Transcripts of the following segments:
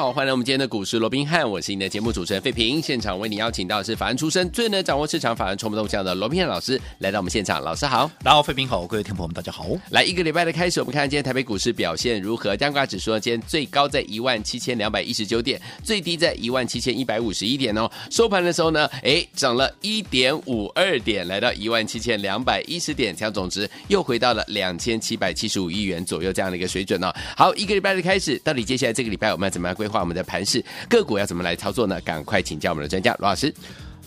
好，欢迎来我们今天的股市罗宾汉，我是你的节目主持人费平。现场为你邀请到的是法案出身、最能掌握市场法案筹码动向的罗宾汉老师来到我们现场。老师好，大家好，费平好，各位听众朋友们大家好。来一个礼拜的开始，我们看今天台北股市表现如何？加权指数呢，今天最高在一万七千两百一十九点，最低在一万七千一百五十一点哦。收盘的时候呢，哎，涨了一点五二点，来到一万七千两百一十点，成交总值又回到了两千七百七十五亿元左右这样的一个水准哦。好，一个礼拜的开始，到底接下来这个礼拜我们要怎么样规话我们的盘？势个股要怎么来操作呢？赶快请教我们的专家罗老师。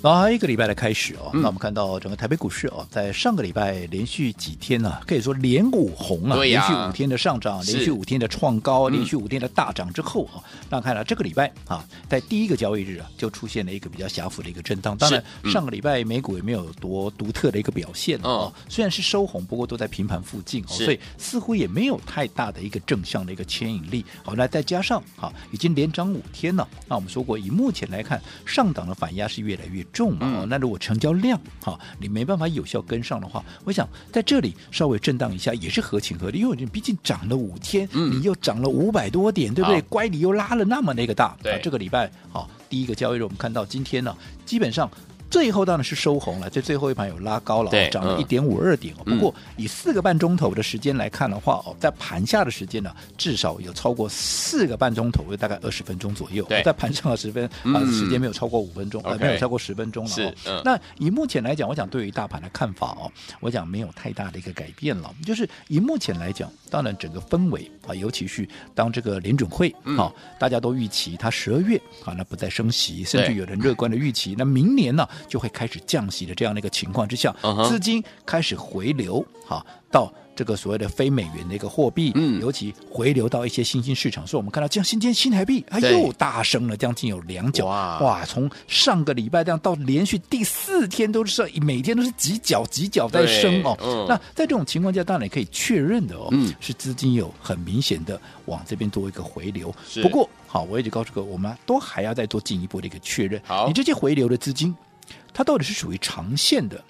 然后还有一个礼拜的开始哦，嗯、那我们看到整个台北股市哦，在上个礼拜连续几天呢、啊，可以说连五红啊，连续五天的上涨，连续五天的创高，连续五天的大涨之后啊，那看来这个礼拜啊，在第一个交易日啊，就出现了一个比较狭幅的一个震荡。当然，上个礼拜美股也没有多独特的一个表现哦，虽然是收红，不过都在平盘附近哦，所以似乎也没有太大的一个正向的一个牵引力。好，那再加上啊，已经连涨五天了，那我们说过，以目前来看，上档的反压是越来越重嘛，哦，那如果成交量哈，你没办法有效跟上的话，我想在这里稍微震荡一下也是合情合理，因为你毕竟涨了五天，嗯、你又涨了五百多点，对不对？乖离又拉了那么那个大，对，这个礼拜好，第一个交易日我们看到今天呢，基本上。最后当然是收红了，这最后一盘有拉高了，涨了一点五二点。嗯、不过以四个半钟头的时间来看的话，哦，在盘下的时间呢，至少有超过四个半钟头，有大概二十分钟左右。在盘上的十分啊，时间没有超过五分钟，没有超过十分钟了。是，嗯、那以目前来讲，我想对于大盘的看法哦，我讲没有太大的一个改变了。就是以目前来讲，当然整个氛围啊，尤其是当这个联准会啊，嗯、大家都预期它十二月啊，那不再升息，甚至有人乐观的预期，那明年呢？就会开始降息的这样的一个情况之下，资金开始回流，哈，到这个所谓的非美元的一个货币，嗯，尤其回流到一些新兴市场，所以我们看到，像今天新台币，它又大升了将近有两角，哇，哇，从上个礼拜这样到连续第四天都是每天都是几角几角在升哦，那在这种情况下，当然也可以确认的哦，嗯，是资金有很明显的往这边做一个回流，不过好，我一直告诉各位，我们都还要再做进一步的一个确认，好，你这些回流的资金。它到底是属于长线的，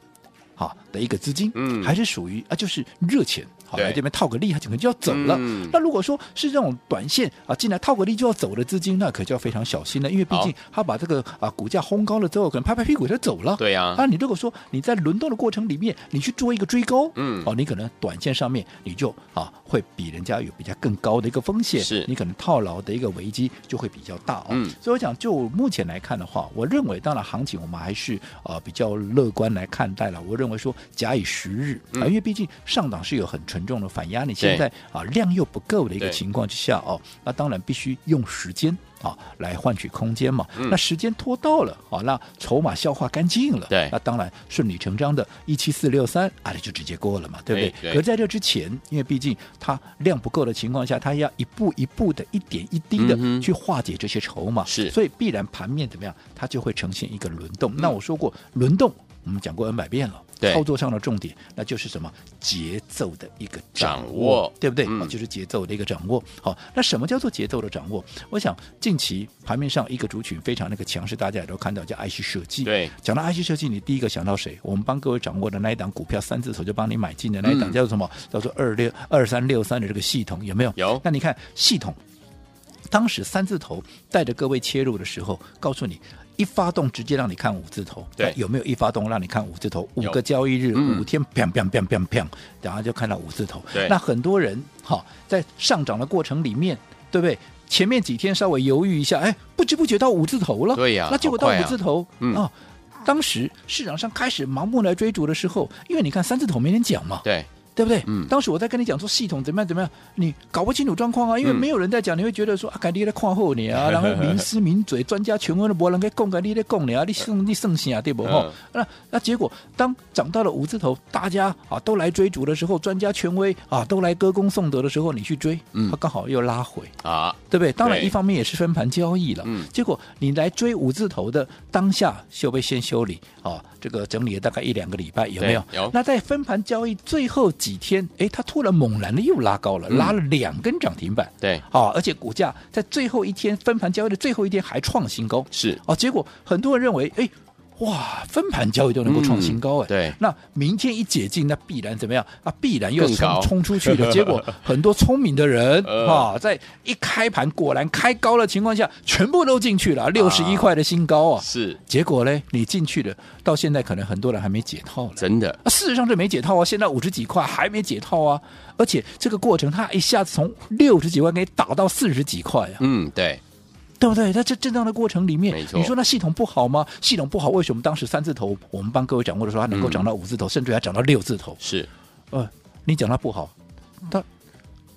好，的一个资金，嗯，还是属于啊，就是热钱。好来这边套个利，它可能就要走了。嗯、那如果说是这种短线啊，进来套个利就要走的资金，那可就要非常小心了。因为毕竟它把这个啊股价轰高了之后，可能拍拍屁股就走了。对呀、啊。那你如果说你在轮动的过程里面，你去做一个追高，嗯，哦，你可能短线上面你就啊会比人家有比较更高的一个风险，是你可能套牢的一个危机就会比较大哦。嗯。所以我讲，就目前来看的话，我认为当然行情我们还是啊比较乐观来看待了。我认为说假以时日啊，因为毕竟上档是有很纯。重的反压，你现在啊量又不够的一个情况之下哦，那当然必须用时间啊来换取空间嘛。那时间拖到了啊，那筹码消化干净了，对，那当然顺理成章的一七四六三啊，就直接过了嘛，对不对？可在这之前，因为毕竟它量不够的情况下，它要一步一步的、一点一滴的去化解这些筹码，是，所以必然盘面怎么样，它就会呈现一个轮动。那我说过，轮动我们讲过 N 百遍了。操作上的重点，那就是什么节奏的一个掌握，对不对？嗯、就是节奏的一个掌握。好，那什么叫做节奏的掌握？我想近期盘面上一个族群非常那个强势，大家也都看到叫 IC 设计。对，讲到 IC 设计，你第一个想到谁？我们帮各位掌握的那一档股票，三字头就帮你买进的那一档叫做什么？嗯、叫做二六二三六三的这个系统有没有？有。那你看系统，当时三字头带着各位切入的时候，告诉你。一发动直接让你看五字头，对，有没有一发动让你看五字头？五个交易日，五天，砰砰砰砰砰，然后就看到五字头。对，那很多人哈，在上涨的过程里面，对不对？前面几天稍微犹豫一下，哎，不知不觉到五字头了。对呀，那结果到五字头，啊，当时市场上开始盲目来追逐的时候，因为你看三字头没人讲嘛。对。对不对？嗯，当时我在跟你讲说系统怎么样怎么样，你搞不清楚状况啊，因为没有人在讲，你会觉得说啊，赶紧来看后你啊，然后名师名嘴、专家权威的博人给供给你的供你啊，你剩你剩下对不？哈，那那结果当涨到了五字头，大家啊都来追逐的时候，专家权威啊都来歌功颂德的时候，你去追，嗯，它刚好又拉回啊，对不对？当然一方面也是分盘交易了，嗯，结果你来追五字头的当下就被先修理啊，这个整理了大概一两个礼拜，有没有？有。那在分盘交易最后。几天，哎，它突然猛然的又拉高了，拉了两根涨停板。对，啊，而且股价在最后一天分盘交易的最后一天还创新高。是，哦，结果很多人认为，哎。哇，分盘交易都能够创新高哎、嗯！对，那明天一解禁，那必然怎么样？啊，必然又冲冲出去的 结果，很多聪明的人啊，在一开盘果然开高的情况下，全部都进去了，六十一块的新高啊！是，结果呢？你进去了，到现在可能很多人还没解套了，真的。啊，事实上是没解套啊，现在五十几块还没解套啊，而且这个过程它一下子从六十几块给打到四十几块啊！嗯，对。对不对？在这震荡的过程里面，你说那系统不好吗？系统不好，为什么当时三字头我们帮各位掌握的时候，它能够涨到五字头，嗯、甚至还涨到六字头？是，呃，你讲它不好，它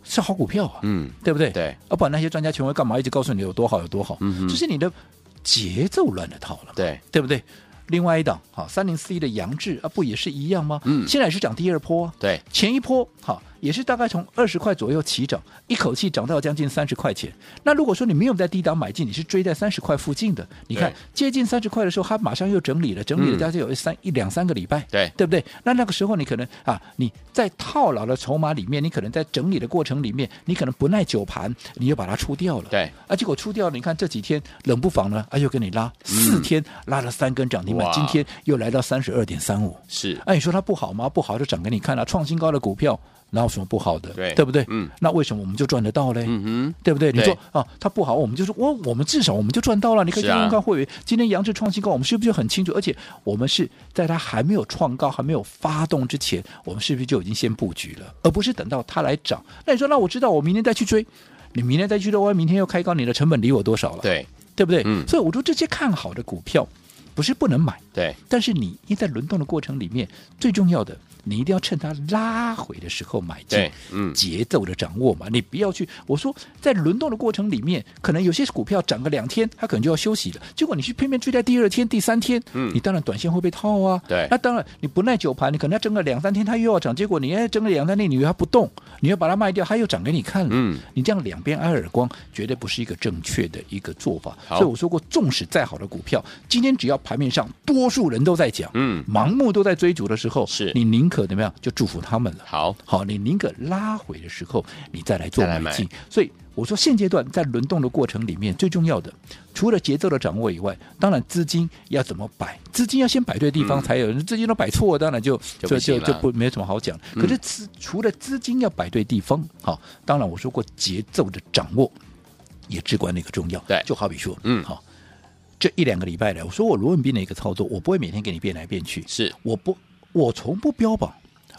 是好股票啊，嗯，对不对？对，要不然那些专家权威干嘛一直告诉你有多好有多好？嗯，就是你的节奏乱了套了，对，对不对？另外一档，好，三零四一的杨志啊，不也是一样吗？嗯，现在也是涨第二波，对，前一波好。也是大概从二十块左右起涨，一口气涨到将近三十块钱。那如果说你没有在低档买进，你是追在三十块附近的，你看接近三十块的时候，它马上又整理了，整理了将近有三、嗯、一两三个礼拜，对对不对？那那个时候你可能啊，你在套牢的筹码里面，你可能在整理的过程里面，你可能不耐久盘，你又把它出掉了，对啊，结果出掉了，你看这几天冷不防呢，啊又给你拉四天，拉了三根涨停板，今天又来到三十二点三五，是，哎、啊，你说它不好吗？不好就涨给你看了、啊，创新高的股票。哪有什么不好的？对，对不对？嗯，那为什么我们就赚得到嘞？嗯哼，对不对？你说啊，它不好，我们就说我我们至少我们就赚到了。你可以看看会员、啊、今天杨志创新高，我们是不是就很清楚？而且我们是在它还没有创高、还没有发动之前，我们是不是就已经先布局了？而不是等到它来涨。那你说，那我知道，我明天再去追，你明天再去追，万一明天又开高，你的成本离我多少了？对，对不对？嗯，所以我说这些看好的股票不是不能买，对，但是你一在轮动的过程里面，最重要的。你一定要趁它拉回的时候买进，嗯，节奏的掌握嘛，你不要去。我说在轮动的过程里面，可能有些股票涨个两天，它可能就要休息了。结果你去偏偏追在第二天、第三天，嗯，你当然短线会被套啊。对，那当然你不耐久盘，你可能要争个两三天，它又要涨。结果你哎争个两三天，你它不动，你要把它卖掉，它又涨给你看了。嗯，你这样两边挨耳光，绝对不是一个正确的一个做法。所以我说过，纵使再好的股票，今天只要盘面上多数人都在讲，嗯，盲目都在追逐的时候，是你宁可怎么样就祝福。他们了，好好，你宁可拉回的时候，你再来做买进。所以我说，现阶段在轮动的过程里面，最重要的除了节奏的掌握以外，当然资金要怎么摆，资金要先摆对地方才有。嗯、资金都摆错，当然就就就就不没什么好讲。可是资、嗯、除了资金要摆对地方，好，当然我说过节奏的掌握也至关的一个重要。对，就好比说，嗯，好，这一两个礼拜来，我说我罗文斌的一个操作，我不会每天给你变来变去，是我不，我从不标榜。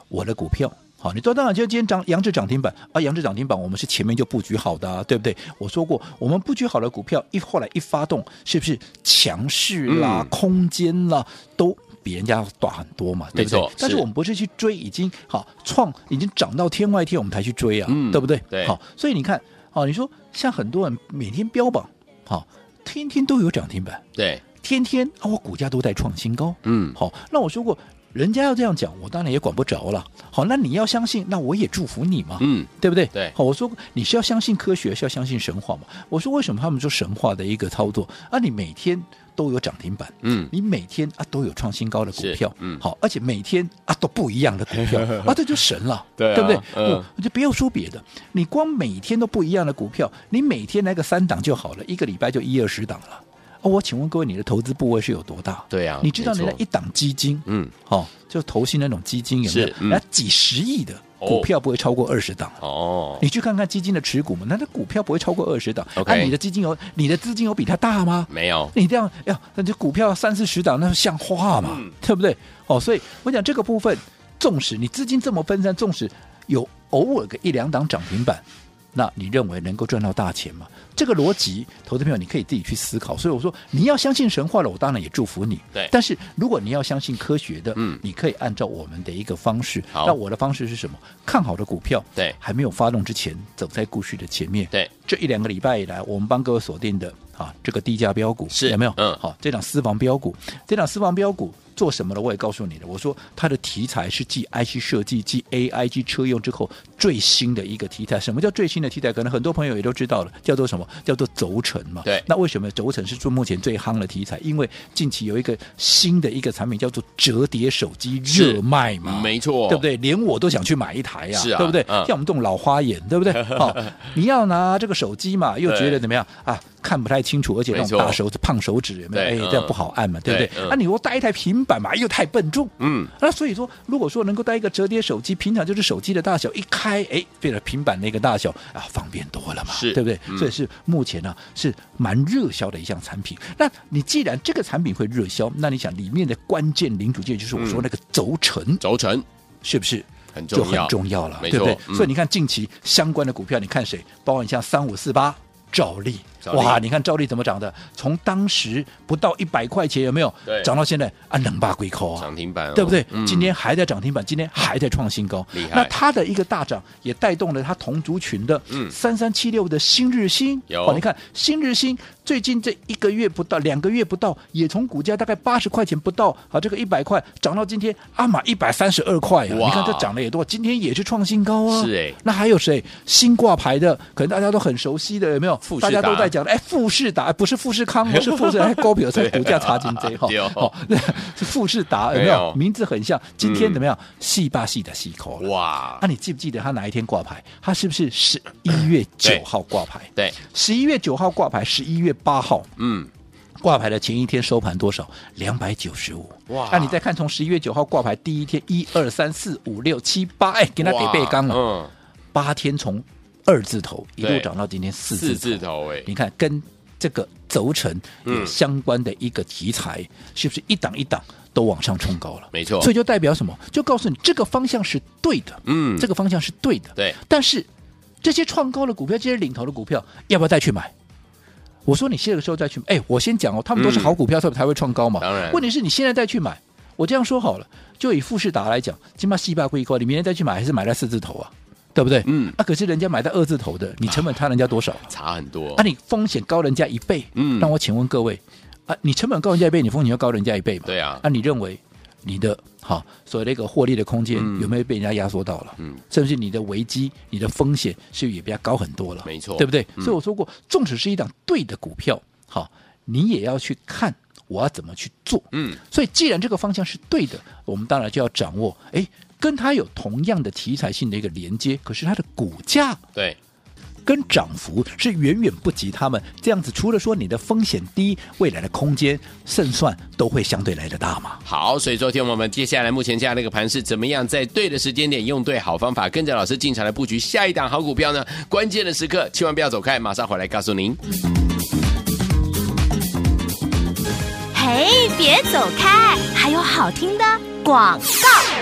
我的股票好，你说当然，就今天涨杨志涨停板啊，杨志涨停板，我们是前面就布局好的，啊，对不对？我说过，我们布局好的股票一后来一发动，是不是强势啦、嗯、空间啦，都比人家大很多嘛？对不对？但是我们不是去追已经好创已经涨到天外天，我们才去追啊，嗯、对不对？对。好，所以你看，好，你说像很多人每天标榜，好，天天都有涨停板，对，天天啊，我股价都在创新高，嗯，好，那我说过。人家要这样讲，我当然也管不着了。好，那你要相信，那我也祝福你嘛，嗯，对不对？对。好，我说你是要相信科学，是要相信神话嘛？我说为什么他们说神话的一个操作啊？你每天都有涨停板，嗯，你每天啊都有创新高的股票，嗯，好，而且每天啊都不一样的股票 啊，这就神了，对、啊，对不对？嗯，就不要说别的，你光每天都不一样的股票，你每天来个三档就好了，一个礼拜就一二十档了。哦，我请问各位，你的投资部位是有多大？对呀、啊，你知道你的一档基金，嗯，好、哦，就投信那种基金有没有？那、嗯、几十亿的股票不会超过二十档哦。你去看看基金的持股嘛，那那股票不会超过二十档。OK，、啊、你的基金有你的资金有比它大吗？没有。你这样呀，那就股票三四十档，那像话嘛、嗯？对不对？哦，所以我讲这个部分，纵使你资金这么分散，纵使有偶尔个一两档涨停板。那你认为能够赚到大钱吗？这个逻辑，投资朋友你可以自己去思考。所以我说，你要相信神话了，我当然也祝福你。对。但是如果你要相信科学的，嗯，你可以按照我们的一个方式。好。那我的方式是什么？看好的股票，对，还没有发动之前，走在故事的前面。对。这一两个礼拜以来，我们帮各位锁定的啊，这个低价标股是有没有？嗯。好，这档私房标股，这档私房标股。做什么的？我也告诉你了。我说它的题材是继 IC 设计、继 AIG 车用之后最新的一个题材。什么叫最新的题材？可能很多朋友也都知道了，叫做什么么？叫做轴承嘛。对。那为什么轴承是做目前最夯的题材？因为近期有一个新的一个产品叫做折叠手机热卖嘛。没错，对不对？连我都想去买一台呀，是啊，对不对？像我们这种老花眼，对不对？好，你要拿这个手机嘛，又觉得怎么样啊？看不太清楚，而且那种大手指、胖手指有没有？哎，这样不好按嘛，对不对？那你说带一台平板嘛，又太笨重。嗯。那所以说，如果说能够带一个折叠手机，平常就是手机的大小，一开，哎，变成平板那个大小啊，方便多了嘛，对不对？所以是目前呢是蛮热销的一项产品。那你既然这个产品会热销，那你想里面的关键零组件就是我说那个轴承，轴承是不是很重要？就很重要了，对不对？所以你看近期相关的股票，你看谁？包括你像三五四八。兆利，哇！你看兆利怎么涨的？从当时不到一百块钱，有没有？对，涨到现在啊，两百几块啊，涨停板，对不对？今天还在涨停板，今天还在创新高，厉害。那它的一个大涨，也带动了它同族群的三三七六的新日兴。有，你看新日兴最近这一个月不到，两个月不到，也从股价大概八十块钱不到，啊，这个一百块涨到今天阿玛一百三十二块啊！你看这涨了也多，今天也是创新高啊。是哎，那还有谁？新挂牌的，可能大家都很熟悉的，有没有？大家都在讲的，哎，富士达不是富士康，不是富士，哎 高比尔才股价差金贼哈，哦，是富士达有没有？名字很像，今天怎么样？细巴细的细口哇！那你记不记得他哪一天挂牌？他是不是十一月九号挂牌？对，十一月九号挂牌，十一月八号，嗯，挂牌的前一天收盘多少？两百九十五哇！那你再看从十一月九号挂牌第一天，一二三四五六七八，哎，给他给背刚了，嗯，八天从。二字头一路涨到今天四字头，四字头哎，你看跟这个轴承有相关的一个题材，嗯、是不是一档一档都往上冲高了？没错，所以就代表什么？就告诉你这个方向是对的，嗯，这个方向是对的，对。但是这些创高的股票，这些领头的股票，要不要再去买？我说你这个时候再去，哎，我先讲哦，他们都是好股票，他们才会创高嘛。当然，问题是你现在再去买，我这样说好了，就以富士达来讲，起码细霸贵高，你明天再去买，还是买在四字头啊？对不对？嗯，啊，可是人家买到二字头的，你成本差人家多少？差很多。啊，你风险高人家一倍。嗯，那我请问各位，啊，你成本高人家一倍，你风险要高人家一倍嘛？对啊。那你认为你的好所谓的一个获利的空间有没有被人家压缩到了？嗯，甚至你的危机、你的风险是不是也比较高很多了？没错，对不对？所以我说过，纵使是一档对的股票，好，你也要去看我要怎么去做。嗯，所以既然这个方向是对的，我们当然就要掌握。哎。跟它有同样的题材性的一个连接，可是它的股价对跟涨幅是远远不及他们这样子。除了说你的风险低，未来的空间胜算都会相对来的大嘛。好，所以昨天我们接下来目前这样的一个盘是怎么样，在对的时间点用对好方法，跟着老师进场来布局下一档好股票呢？关键的时刻千万不要走开，马上回来告诉您。嘿，别走开，还有好听的广告。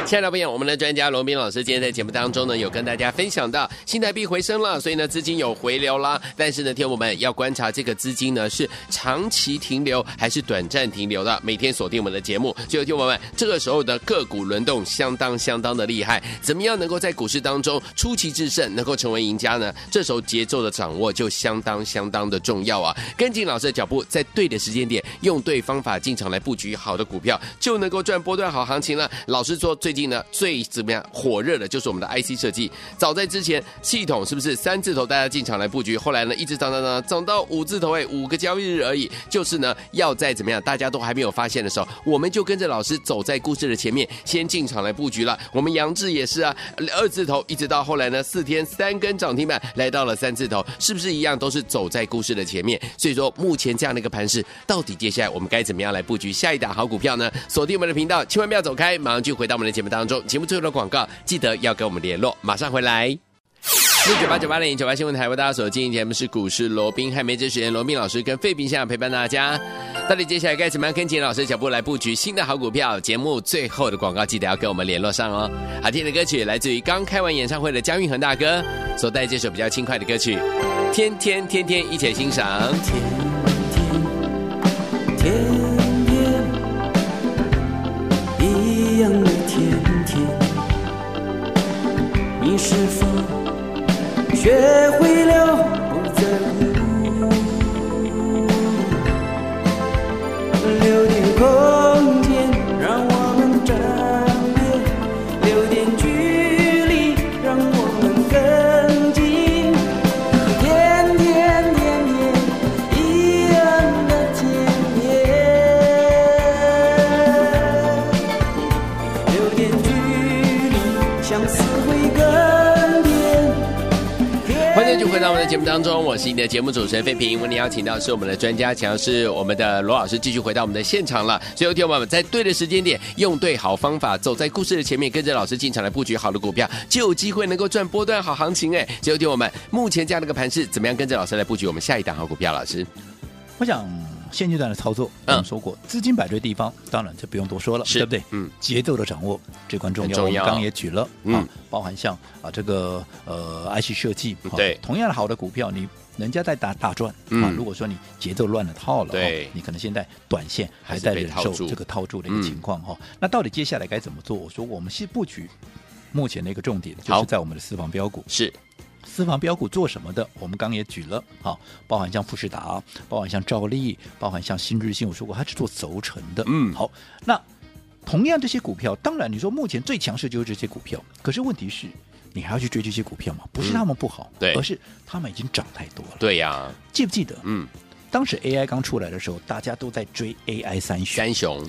亲爱的朋友，我们的专家罗斌老师今天在节目当中呢，有跟大家分享到信贷币回升了，所以呢资金有回流啦。但是呢，听我们要观察这个资金呢是长期停留还是短暂停留的。每天锁定我们的节目，就听我们这个时候的个股轮动相当相当的厉害。怎么样能够在股市当中出奇制胜，能够成为赢家呢？这时候节奏的掌握就相当相当的重要啊！跟紧老师的脚步，在对的时间点，用对方法进场来布局好的股票，就能够赚波段好行情那。老师说最。近呢，最怎么样火热的，就是我们的 IC 设计。早在之前，系统是不是三字头大家进场来布局？后来呢，一直涨涨涨，涨到五字头，哎，五个交易日而已。就是呢，要在怎么样，大家都还没有发现的时候，我们就跟着老师走在故事的前面，先进场来布局了。我们杨志也是啊，二字头，一直到后来呢，四天三根涨停板，来到了三字头，是不是一样都是走在故事的前面？所以说，目前这样的一个盘势，到底接下来我们该怎么样来布局下一档好股票呢？锁定我们的频道，千万不要走开，马上就回到我们的节目。当中节目最后的广告，记得要跟我们联络，马上回来。六九八九八零九八新闻台为大家所经营节目是股市罗宾汉梅哲学员罗宾老师跟费平相陪伴大家。到底接下来该怎么样跟紧老师脚步来布局新的好股票？节目最后的广告，记得要跟我们联络上哦。好听的歌曲来自于刚开完演唱会的姜育恒大哥所带这首比较轻快的歌曲，天天天天一起欣赏。学会了节目当中，我是你的节目主持人费平。为你邀请到是我们的专家，强是我们的罗老师，继续回到我们的现场了。所以，听我们在对的时间点，用对好方法，走在故事的前面，跟着老师进场来布局好的股票，就有机会能够赚波段好行情。哎，所以，听我们目前这样的一个盘势，怎么样跟着老师来布局我们下一档好股票？老师，我想。现阶段的操作，我们说过，资金摆对地方，当然就不用多说了，对不对？嗯，节奏的掌握至关重要。我们刚刚也举了，嗯，包含像啊这个呃 IC 设计，对，同样的好的股票，你人家在打大赚，啊，如果说你节奏乱了套了，对，你可能现在短线还在忍受这个套住的一个情况哈。那到底接下来该怎么做？我说我们是布局，目前的一个重点就是在我们的私房标股是。私房标股做什么的？我们刚刚也举了，好，包含像富士达，包含像兆利，包含像新日新，我说过它是做轴承的，嗯，好，那同样这些股票，当然你说目前最强势就是这些股票，可是问题是，你还要去追这些股票吗？不是他们不好，嗯、对，而是他们已经涨太多了，对呀、啊，记不记得？嗯，当时 AI 刚出来的时候，大家都在追 AI 三雄，三雄，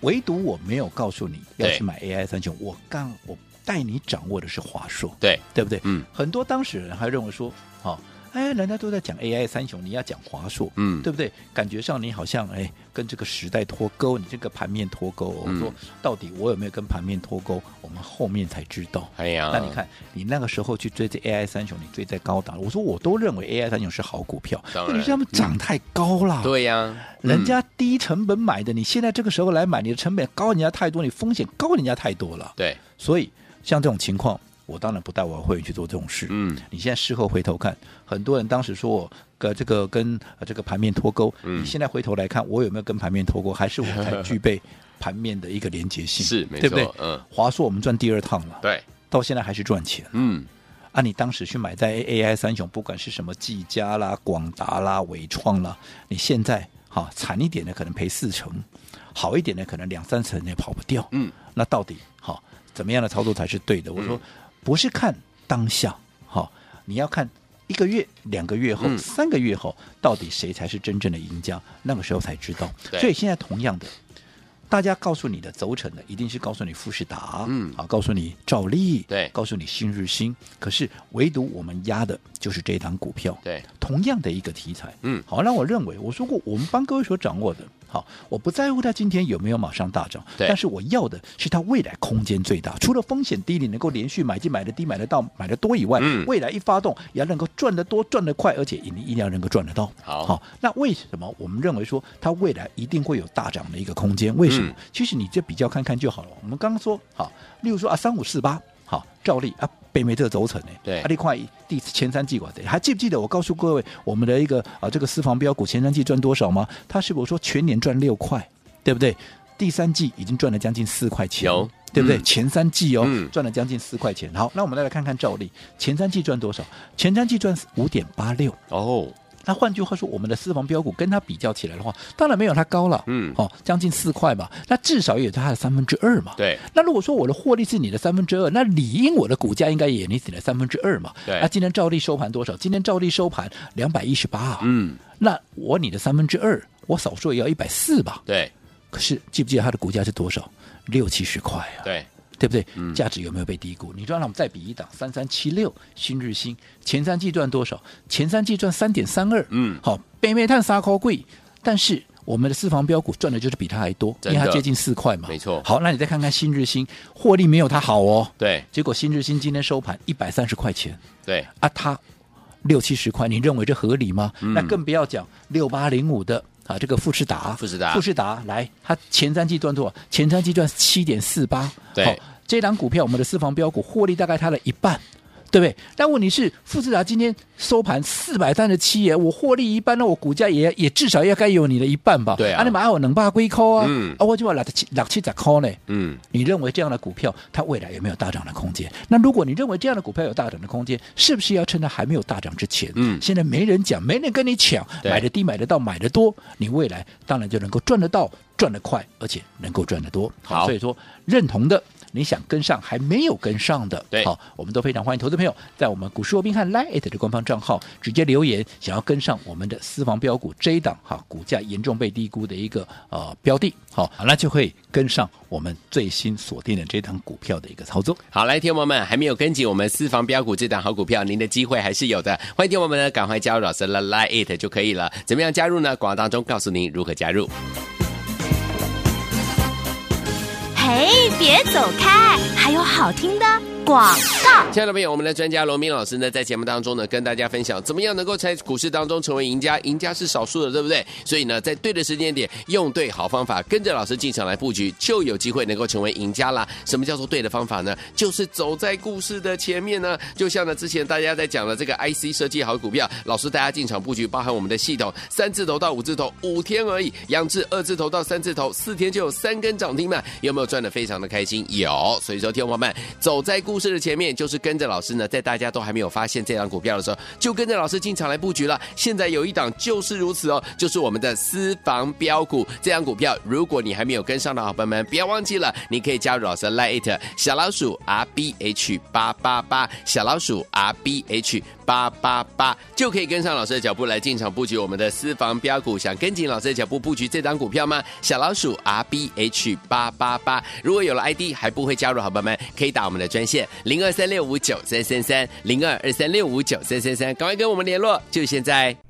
唯独我没有告诉你要去买 AI 三雄，我刚我。带你掌握的是华硕，对对不对？嗯，很多当事人还认为说，哦，哎，人家都在讲 AI 三雄，你要讲华硕，嗯，对不对？感觉上你好像哎，跟这个时代脱钩，你这个盘面脱钩。我、嗯、说到底我有没有跟盘面脱钩？我们后面才知道。哎呀，那你看你那个时候去追这 AI 三雄，你追在高档。我说我都认为 AI 三雄是好股票，问题是他们涨太高了。嗯、对呀、啊，人家低成本买的，你现在这个时候来买，你的成本高人家太多，你风险高人家太多了。对，所以。像这种情况，我当然不带我的会员去做这种事。嗯，你现在事后回头看，很多人当时说我跟这个跟这个盘面脱钩。嗯，你现在回头来看，我有没有跟盘面脱钩？还是我才具备盘面的一个连接性？是，对不对？嗯，华硕我们赚第二趟了。对，到现在还是赚钱。嗯，啊，你当时去买在 AI 三雄，不管是什么技嘉啦、广达啦、纬创啦，你现在哈惨一点的可能赔四成，好一点的可能两三成也跑不掉。嗯，那到底哈？怎么样的操作才是对的？我说，不是看当下，哈、嗯，你要看一个月、两个月后、嗯、三个月后，到底谁才是真正的赢家？那个时候才知道。所以现在同样的，大家告诉你的轴承的，一定是告诉你富士达，嗯，啊，告诉你兆利，对，告诉你新日新。可是唯独我们压的就是这一档股票，对，同样的一个题材，嗯，好，那我认为我说过，我们帮各位所掌握的。好，我不在乎它今天有没有马上大涨，但是我要的是它未来空间最大。除了风险低，你能够连续买进、买的低、买得到、买的多以外，嗯，未来一发动也要能够赚得多、赚得快，而且你一定要能够赚得到。好，好，那为什么我们认为说它未来一定会有大涨的一个空间？为什么？嗯、其实你就比较看看就好了。我们刚刚说，好，例如说啊，三五四八，好，照例啊。贝美特轴承呢？对，阿里块第前三季管的，还记不记得我告诉各位，我们的一个啊这个私房标股前三季赚多少吗？它是不是说全年赚六块，对不对？第三季已经赚了将近四块钱，有对不对？嗯、前三季哦，嗯、赚了将近四块钱。好，那我们再来看看照例，前三季赚多少？前三季赚五点八六哦。那换句话说，我们的私房标股跟它比较起来的话，当然没有它高了，嗯，哦，将近四块嘛，那至少也有它的三分之二嘛。对。那如果说我的获利是你的三分之二，那理应我的股价应该也你你的三分之二嘛。对。那今天照例收盘多少？今天照例收盘两百一十八。嗯。那我你的三分之二，我少说也要一百四吧。对。可是记不记得它的股价是多少？六七十块啊。对。对不对？价值有没有被低估？嗯、你说让我们再比一档，三三七六新日新前三季赚多少？前三季赚三点三二。嗯，好，北煤炭沙科贵，但是我们的私房标股赚的就是比它还多，因为它接近四块嘛。没错。好，那你再看看新日新，获利没有它好哦。对。结果新日新今天收盘一百三十块钱。对。啊，它六七十块，你认为这合理吗？嗯、那更不要讲六八零五的啊，这个富士达。富士达。富士达来，它前三季赚多少？前三季赚七点四八。对。这档股票，我们的私房标股获利大概它的一半，对不对？但问题是，富士达今天收盘四百三十七元，我获利一半，那我股价也也至少要该有你的一半吧？对啊，啊你买我能把龟扣啊？嗯，啊我就把六七六七十扣呢？嗯，你认为这样的股票它未来有没有大涨的空间？那如果你认为这样的股票有大涨的空间，是不是要趁它还没有大涨之前？嗯，现在没人讲，没人跟你抢，买的低，买得到，买的多，你未来当然就能够赚得到，赚得快，而且能够赚得多。好，所以说认同的。你想跟上还没有跟上的，对，好，我们都非常欢迎投资朋友在我们股市罗宾汉 Lite 的官方账号直接留言，想要跟上我们的私房标股这一档哈，股价严重被低估的一个呃标的，好，那就会跟上我们最新锁定的这档股票的一个操作。好，来，听友们还没有跟紧我们私房标股这档好股票，您的机会还是有的，欢迎听友们呢赶快加入老师的 Lite 就可以了。怎么样加入呢？广告当中告诉您如何加入。哎，别走开，还有好听的。广告，亲爱的朋友，我们的专家罗明老师呢，在节目当中呢，跟大家分享怎么样能够在股市当中成为赢家。赢家是少数的，对不对？所以呢，在对的时间点，用对好方法，跟着老师进场来布局，就有机会能够成为赢家啦。什么叫做对的方法呢？就是走在故事的前面呢。就像呢，之前大家在讲的这个 IC 设计好股票，老师大家进场布局，包含我们的系统，三字头到五字头，五天而已；扬智二字头到三字头，四天就有三根涨停板，有没有赚真的非常的开心？有。所以说，听众朋友们，走在故事的前面就是跟着老师呢，在大家都还没有发现这档股票的时候，就跟着老师进场来布局了。现在有一档就是如此哦，就是我们的私房标股这档股票。如果你还没有跟上的好朋友们，不要忘记了，你可以加入老师的 Lite 小老鼠 R B H 八八八小老鼠 R B H 八八八，就可以跟上老师的脚步来进场布局我们的私房标股。想跟紧老师的脚步布局这张股票吗？小老鼠 R B H 八八八，如果有了 ID 还不会加入好朋友们，可以打我们的专线零二。三六五九三三三零二二三六五九三三三，赶快跟我们联络，就现在！